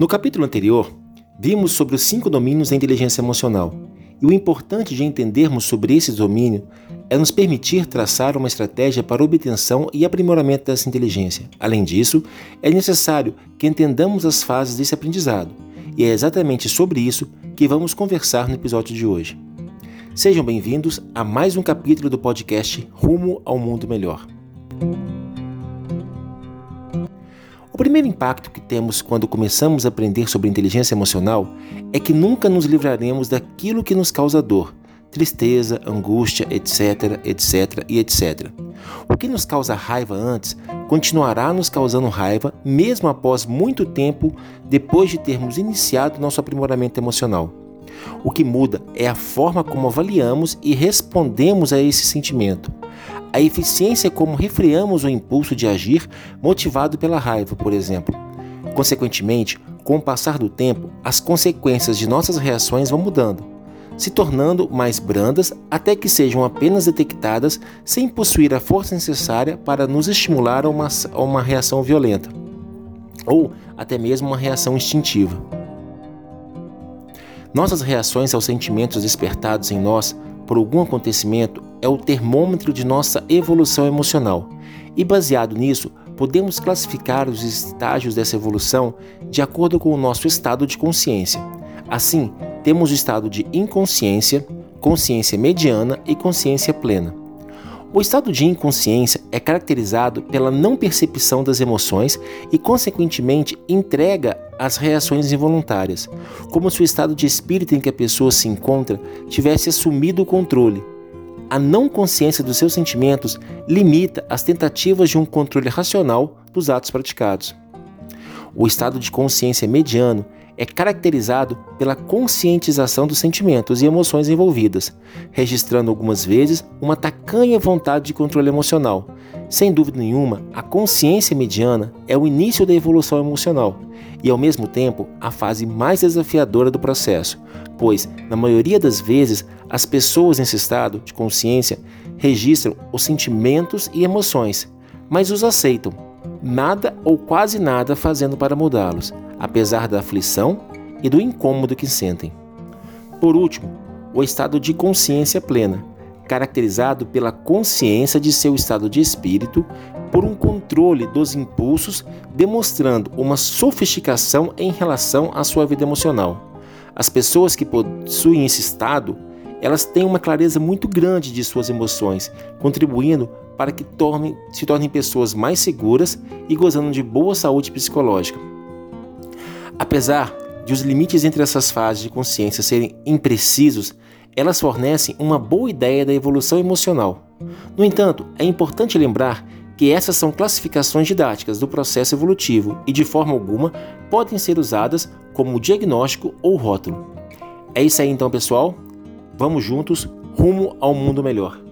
No capítulo anterior, vimos sobre os cinco domínios da inteligência emocional. E o importante de entendermos sobre esse domínio é nos permitir traçar uma estratégia para obtenção e aprimoramento dessa inteligência. Além disso, é necessário que entendamos as fases desse aprendizado. E é exatamente sobre isso que vamos conversar no episódio de hoje. Sejam bem-vindos a mais um capítulo do podcast Rumo ao Mundo Melhor. O primeiro impacto que temos quando começamos a aprender sobre inteligência emocional é que nunca nos livraremos daquilo que nos causa dor, tristeza, angústia, etc, etc e etc. O que nos causa raiva antes continuará nos causando raiva mesmo após muito tempo depois de termos iniciado nosso aprimoramento emocional. O que muda é a forma como avaliamos e respondemos a esse sentimento. A eficiência é como refreamos o impulso de agir motivado pela raiva, por exemplo. Consequentemente, com o passar do tempo, as consequências de nossas reações vão mudando, se tornando mais brandas até que sejam apenas detectadas sem possuir a força necessária para nos estimular a uma, a uma reação violenta, ou até mesmo uma reação instintiva. Nossas reações aos sentimentos despertados em nós por algum acontecimento é o termômetro de nossa evolução emocional. E baseado nisso, podemos classificar os estágios dessa evolução de acordo com o nosso estado de consciência. Assim, temos o estado de inconsciência, consciência mediana e consciência plena. O estado de inconsciência é caracterizado pela não percepção das emoções e, consequentemente, entrega às reações involuntárias, como se o estado de espírito em que a pessoa se encontra tivesse assumido o controle. A não consciência dos seus sentimentos limita as tentativas de um controle racional dos atos praticados. O estado de consciência mediano é caracterizado pela conscientização dos sentimentos e emoções envolvidas, registrando algumas vezes uma tacanha vontade de controle emocional. Sem dúvida nenhuma, a consciência mediana é o início da evolução emocional e, ao mesmo tempo, a fase mais desafiadora do processo, pois, na maioria das vezes, as pessoas nesse estado de consciência registram os sentimentos e emoções, mas os aceitam, nada ou quase nada fazendo para mudá-los apesar da aflição e do incômodo que sentem. Por último, o estado de consciência plena, caracterizado pela consciência de seu estado de espírito, por um controle dos impulsos, demonstrando uma sofisticação em relação à sua vida emocional. As pessoas que possuem esse estado, elas têm uma clareza muito grande de suas emoções, contribuindo para que tornem, se tornem pessoas mais seguras e gozando de boa saúde psicológica. Apesar de os limites entre essas fases de consciência serem imprecisos, elas fornecem uma boa ideia da evolução emocional. No entanto, é importante lembrar que essas são classificações didáticas do processo evolutivo e, de forma alguma, podem ser usadas como diagnóstico ou rótulo. É isso aí então, pessoal. Vamos juntos rumo ao mundo melhor.